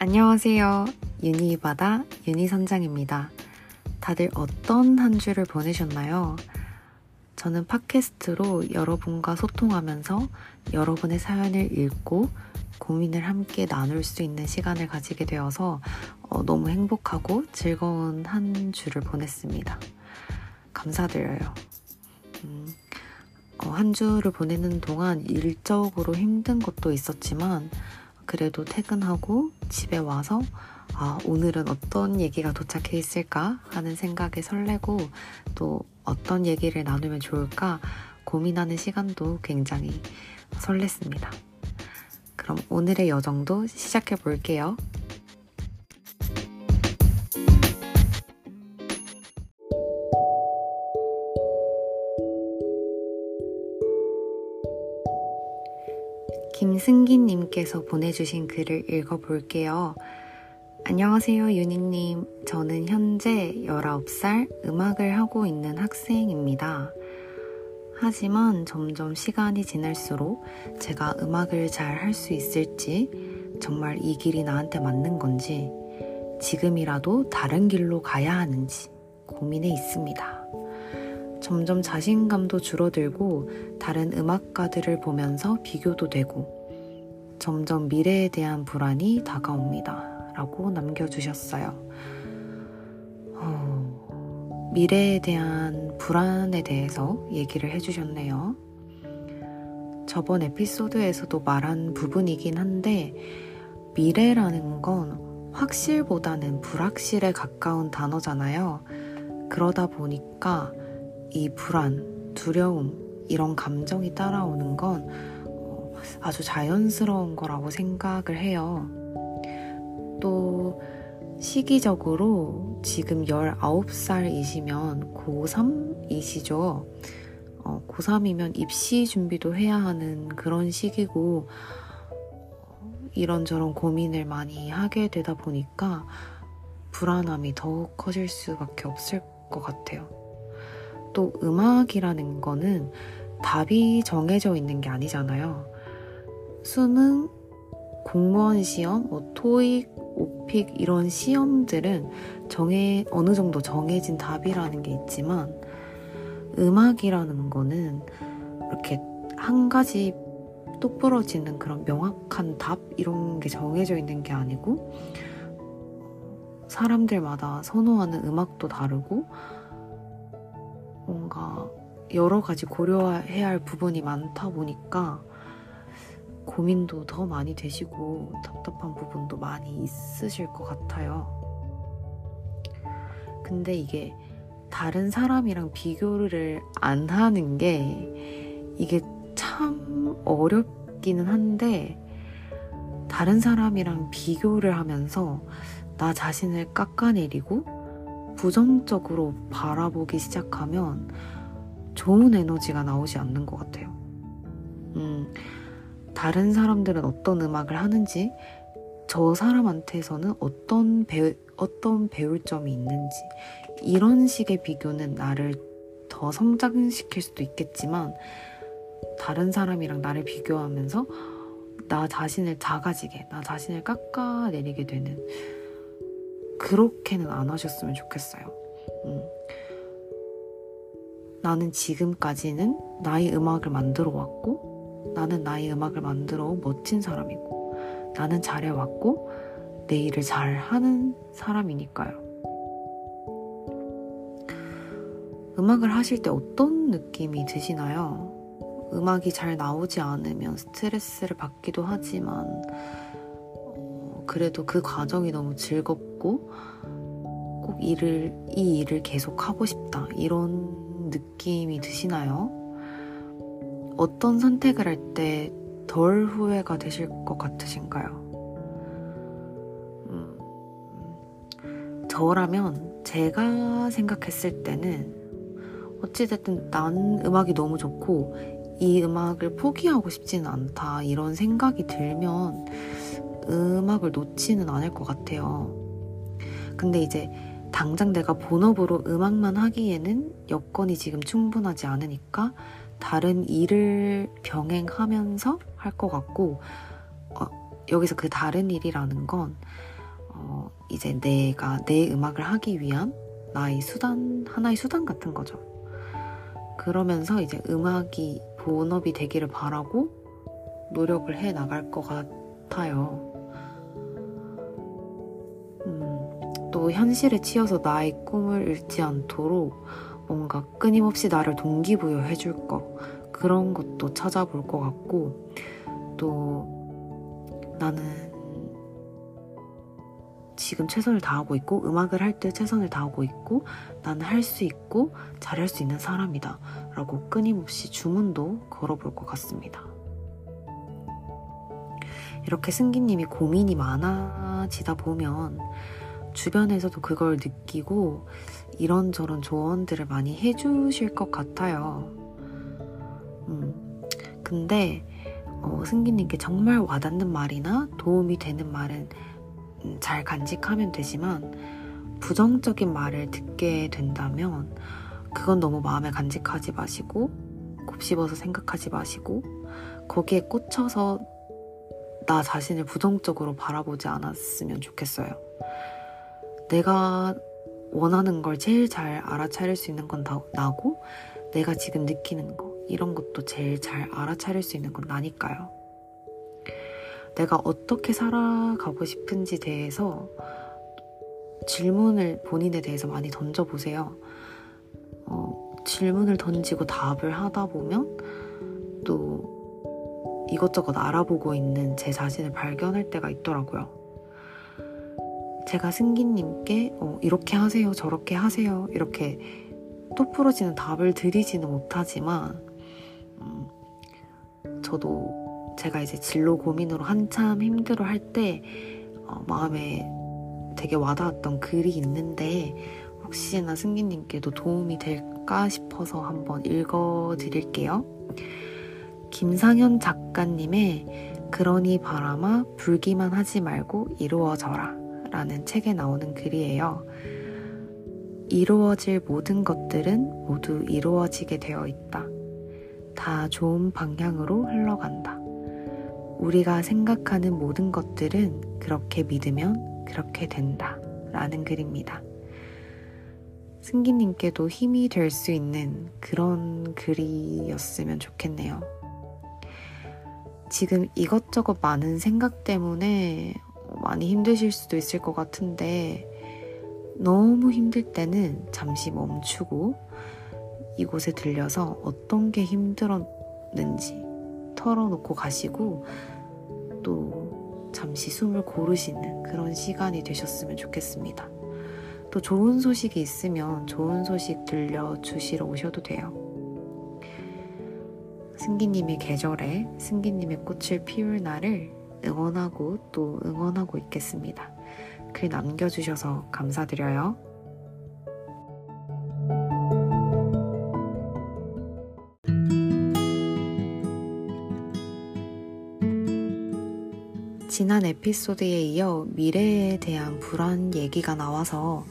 안녕하세요. 유니바다 유니선장입니다. 다들 어떤 한 주를 보내셨나요? 저는 팟캐스트로 여러분과 소통하면서 여러분의 사연을 읽고 고민을 함께 나눌 수 있는 시간을 가지게 되어서 어, 너무 행복하고 즐거운 한 주를 보냈습니다. 감사드려요. 음, 어, 한 주를 보내는 동안 일적으로 힘든 것도 있었지만 그래도 퇴근하고 집에 와서 아, 오늘은 어떤 얘기가 도착해 있을까 하는 생각에 설레고 또 어떤 얘기를 나누면 좋을까 고민하는 시간도 굉장히 설렜습니다. 그럼 오늘의 여정도 시작해 볼게요. 승기님께서 보내주신 글을 읽어볼게요. 안녕하세요, 유니님. 저는 현재 19살 음악을 하고 있는 학생입니다. 하지만 점점 시간이 지날수록 제가 음악을 잘 할 수 있을지, 정말 이 길이 나한테 맞는 건지, 지금이라도 다른 길로 가야 하는지 고민해 있습니다. 점점 자신감도 줄어들고 다른 음악가들을 보면서 비교도 되고 점점 미래에 대한 불안이 다가옵니다. 라고 남겨주셨어요. 어, 미래에 대한 불안에 대해서 얘기를 해주셨네요. 저번 에피소드에서도 말한 부분이긴 한데 미래라는 건 확실보다는 불확실에 가까운 단어잖아요. 그러다 보니까 이 불안, 두려움, 이런 감정이 따라오는 건 어, 아주 자연스러운 거라고 생각을 해요. 또 시기적으로 지금 19살이시면 고3이시죠. 어, 고3이면 입시 준비도 해야 하는 그런 시기고 이런저런 고민을 많이 하게 되다 보니까 불안함이 더욱 커질 수밖에 없을 것 같아요. 또 음악이라는 거는 답이 정해져 있는 게 아니잖아요. 수능, 공무원 시험, 뭐 토익, 오픽 이런 시험들은 정해 어느 정도 정해진 답이라는 게 있지만 음악이라는 거는 이렇게 한 가지 똑부러지는 그런 명확한 답 이런 게 정해져 있는 게 아니고 사람들마다 선호하는 음악도 다르고 뭔가 여러 가지 고려해야 할 부분이 많다 보니까 고민도 더 많이 되시고 답답한 부분도 많이 있으실 것 같아요. 근데 이게 다른 사람이랑 비교를 안 하는 게 이게 참 어렵기는 한데 다른 사람이랑 비교를 하면서 나 자신을 깎아내리고 부정적으로 바라보기 시작하면 좋은 에너지가 나오지 않는 것 같아요. 음, 다른 사람들은 어떤 음악을 하는지, 저 사람한테서는 어떤 배, 어떤 배울 점이 있는지, 이런 식의 비교는 나를 더 성장시킬 수도 있겠지만, 다른 사람이랑 나를 비교하면서 나 자신을 작아지게, 나 자신을 깎아내리게 되는 그렇게는 안 하셨으면 좋겠어요. 음. 나는 지금까지는 나의 음악을 만들어 왔고, 나는 나의 음악을 만들어 멋진 사람이고, 나는 잘해왔고, 내 일을 잘 하는 사람이니까요. 음악을 하실 때 어떤 느낌이 드시나요? 음악이 잘 나오지 않으면 스트레스를 받기도 하지만, 그래도 그 과정이 너무 즐겁고 꼭 일을 이 일을 계속 하고 싶다 이런 느낌이 드시나요? 어떤 선택을 할 때 덜 후회가 되실 것 같으신가요? 음, 저라면 제가 생각했을 때는 어찌됐든 난 음악이 너무 좋고 이 음악을 포기하고 싶지는 않다 이런 생각이 들면 음악을 놓지는 않을 것 같아요. 근데 이제 당장 내가 본업으로 음악만 하기에는 여건이 지금 충분하지 않으니까 다른 일을 병행하면서 할 것 같고 어, 여기서 그 다른 일이라는 건 어, 이제 내가 내 음악을 하기 위한 나의 수단, 하나의 수단 같은 거죠. 그러면서 이제 음악이 본업이 되기를 바라고 노력을 해 나갈 것 같아요. 음, 또 현실에 치여서 나의 꿈을 잃지 않도록 뭔가 끊임없이 나를 동기부여해 줄 거, 그런 것도 찾아볼 것 같고, 또 나는 지금 최선을 다하고 있고 음악을 할 때 최선을 다하고 있고 나는 할 수 있고 잘할 수 있는 사람이다 라고 끊임없이 주문도 걸어볼 것 같습니다. 이렇게 승기님이 고민이 많아지다 보면 주변에서도 그걸 느끼고 이런저런 조언들을 많이 해주실 것 같아요. 음, 근데 어, 승기님께 정말 와닿는 말이나 도움이 되는 말은 음, 잘 간직하면 되지만 부정적인 말을 듣게 된다면 그건 너무 마음에 간직하지 마시고 곱씹어서 생각하지 마시고 거기에 꽂혀서 나 자신을 부정적으로 바라보지 않았으면 좋겠어요. 내가 원하는 걸 제일 잘 알아차릴 수 있는 건 나고 내가 지금 느끼는 거 이런 것도 제일 잘 알아차릴 수 있는 건 나니까요. 내가 어떻게 살아가고 싶은지 대해서 질문을 본인에 대해서 많이 던져보세요. 어, 질문을 던지고 답을 하다 보면 또 이것저것 알아보고 있는 제 자신을 발견할 때가 있더라고요. 제가 승기님께 어, 이렇게 하세요, 저렇게 하세요, 이렇게 똑부러지는 답을 드리지는 못하지만, 음, 저도 제가 이제 진로 고민으로 한참 힘들어 할 때 어, 마음에 되게 와닿았던 글이 있는데 혹시나 승기님께도 도움이 될까 싶어서 한번 읽어 드릴게요. 김상현 작가님의 그러니 바람아 불기만 하지 말고 이루어져라 라는 책에 나오는 글이에요. 이루어질 모든 것들은 모두 이루어지게 되어 있다. 다 좋은 방향으로 흘러간다. 우리가 생각하는 모든 것들은 그렇게 믿으면 그렇게 된다. 라는 글입니다. 승기님께도 힘이 될 수 있는 그런 글이었으면 좋겠네요. 지금 이것저것 많은 생각 때문에 많이 힘드실 수도 있을 것 같은데 너무 힘들 때는 잠시 멈추고 이곳에 들려서 어떤 게 힘들었는지 털어놓고 가시고 또 잠시 숨을 고르시는 그런 시간이 되셨으면 좋겠습니다. 또 좋은 소식이 있으면 좋은 소식 들려주시러 오셔도 돼요. 승기님의 계절에 승기님의 꽃을 피울 날을 응원하고 또 응원하고 있겠습니다. 글 남겨주셔서 감사드려요. 지난 에피소드에 이어 미래에 대한 불안 얘기가 나와서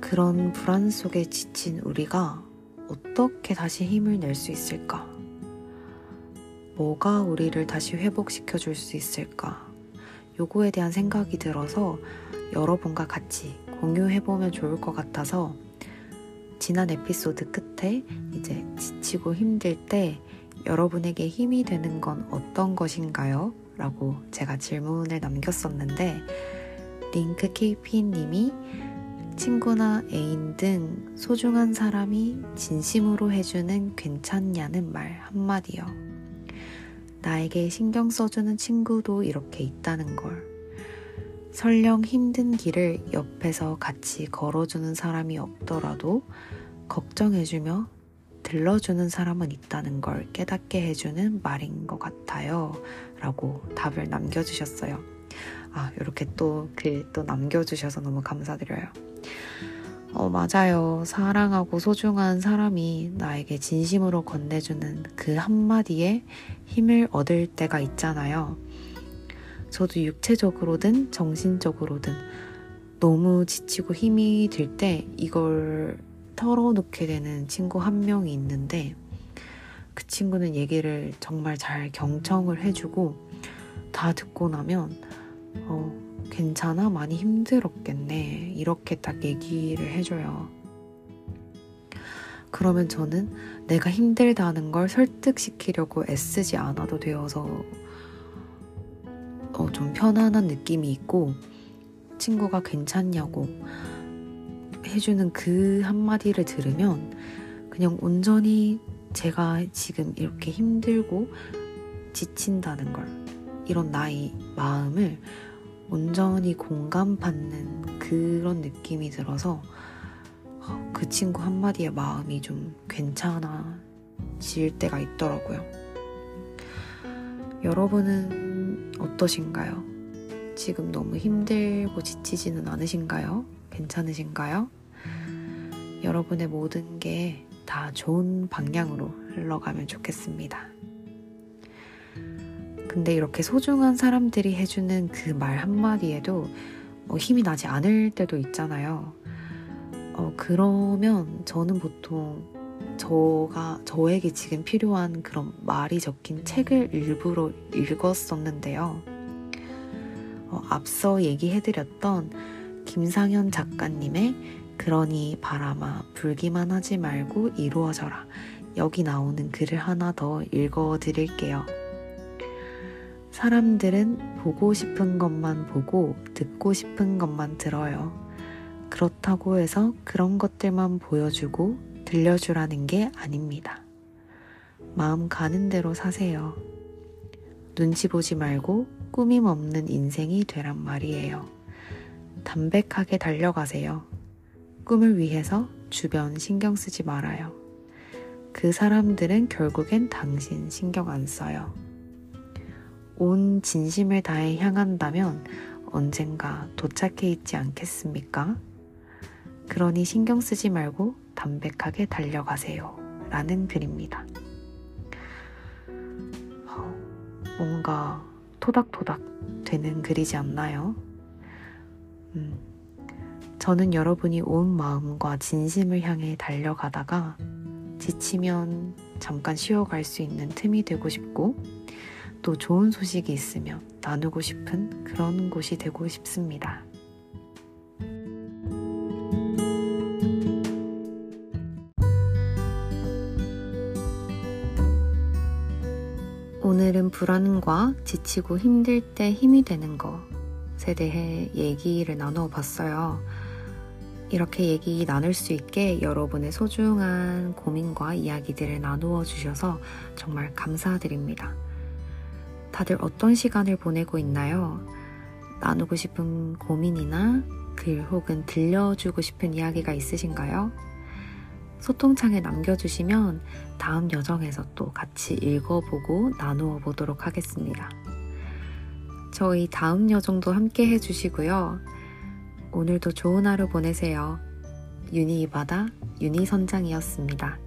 그런 불안 속에 지친 우리가 어떻게 다시 힘을 낼 수 있을까? 뭐가 우리를 다시 회복시켜 줄 수 있을까? 요거에 대한 생각이 들어서 여러분과 같이 공유해보면 좋을 것 같아서 지난 에피소드 끝에 이제 지치고 힘들 때 여러분에게 힘이 되는 건 어떤 것인가요? 라고 제가 질문을 남겼었는데 링크 KP님이 친구나 애인 등 소중한 사람이 진심으로 해주는 괜찮냐는 말 한마디요. 나에게 신경 써주는 친구도 이렇게 있다는 걸. 설령 힘든 길을 옆에서 같이 걸어주는 사람이 없더라도 걱정해주며 들러주는 사람은 있다는 걸 깨닫게 해주는 말인 것 같아요. 라고 답을 남겨주셨어요. 아, 이렇게 또 글 또 남겨주셔서 너무 감사드려요. 어, 맞아요. 사랑하고 소중한 사람이 나에게 진심으로 건네주는 그 한마디에 힘을 얻을 때가 있잖아요. 저도 육체적으로든 정신적으로든 너무 지치고 힘이 들 때 이걸 털어놓게 되는 친구 한 명이 있는데 그 친구는 얘기를 정말 잘 경청을 해주고 다 듣고 나면 어, 괜찮아? 많이 힘들었겠네. 이렇게 딱 얘기를 해줘요. 그러면 저는 내가 힘들다는 걸 설득시키려고 애쓰지 않아도 되어서 어, 좀 편안한 느낌이 있고 친구가 괜찮냐고 해주는 그 한마디를 들으면 그냥 온전히 제가 지금 이렇게 힘들고 지친다는 걸 이런 나의 마음을 온전히 공감받는 그런 느낌이 들어서 어, 그 친구 한마디의 마음이 좀 괜찮아질 때가 있더라고요. 여러분은 어떠신가요? 지금 너무 힘들고 지치지는 않으신가요? 괜찮으신가요? 여러분의 모든 게 다 좋은 방향으로 흘러가면 좋겠습니다. 근데 이렇게 소중한 사람들이 해주는 그 말 한마디에도 뭐 힘이 나지 않을 때도 있잖아요. 어, 그러면 저는 보통 저가 저에게 지금 필요한 그런 말이 적힌 책을 일부러 읽었었는데요. 어, 앞서 얘기해드렸던 김상현 작가님의 그러니 바람아 불기만 하지 말고 이루어져라 여기 나오는 글을 하나 더 읽어드릴게요. 사람들은 보고 싶은 것만 보고 듣고 싶은 것만 들어요. 그렇다고 해서 그런 것들만 보여주고 들려주라는 게 아닙니다. 마음 가는 대로 사세요. 눈치 보지 말고 꾸밈 없는 인생이 되란 말이에요. 담백하게 달려가세요. 꿈을 위해서 주변 신경 쓰지 말아요. 그 사람들은 결국엔 당신 신경 안 써요. 온 진심을 다해 향한다면 언젠가 도착해 있지 않겠습니까? 그러니 신경 쓰지 말고 담백하게 달려가세요. 라는 글입니다. 어, 뭔가 토닥토닥 되는 글이지 않나요? 음, 저는 여러분이 온 마음과 진심을 향해 달려가다가 지치면 잠깐 쉬어갈 수 있는 틈이 되고 싶고 또 좋은 소식이 있으면 나누고 싶은 그런 곳이 되고 싶습니다. 오늘은 불안과 지치고 힘들 때 힘이 되는 것에 대해 얘기를 나누어 봤어요. 이렇게 얘기 나눌 수 있게 여러분의 소중한 고민과 이야기들을 나누어 주셔서 정말 감사드립니다. 다들 어떤 시간을 보내고 있나요? 나누고 싶은 고민이나 글 혹은 들려주고 싶은 이야기가 있으신가요? 소통창에 남겨주시면 다음 여정에서 또 같이 읽어보고 나누어 보도록 하겠습니다. 저희 다음 여정도 함께 해주시고요. 오늘도 좋은 하루 보내세요. 유니 이바다 유니 선장이었습니다.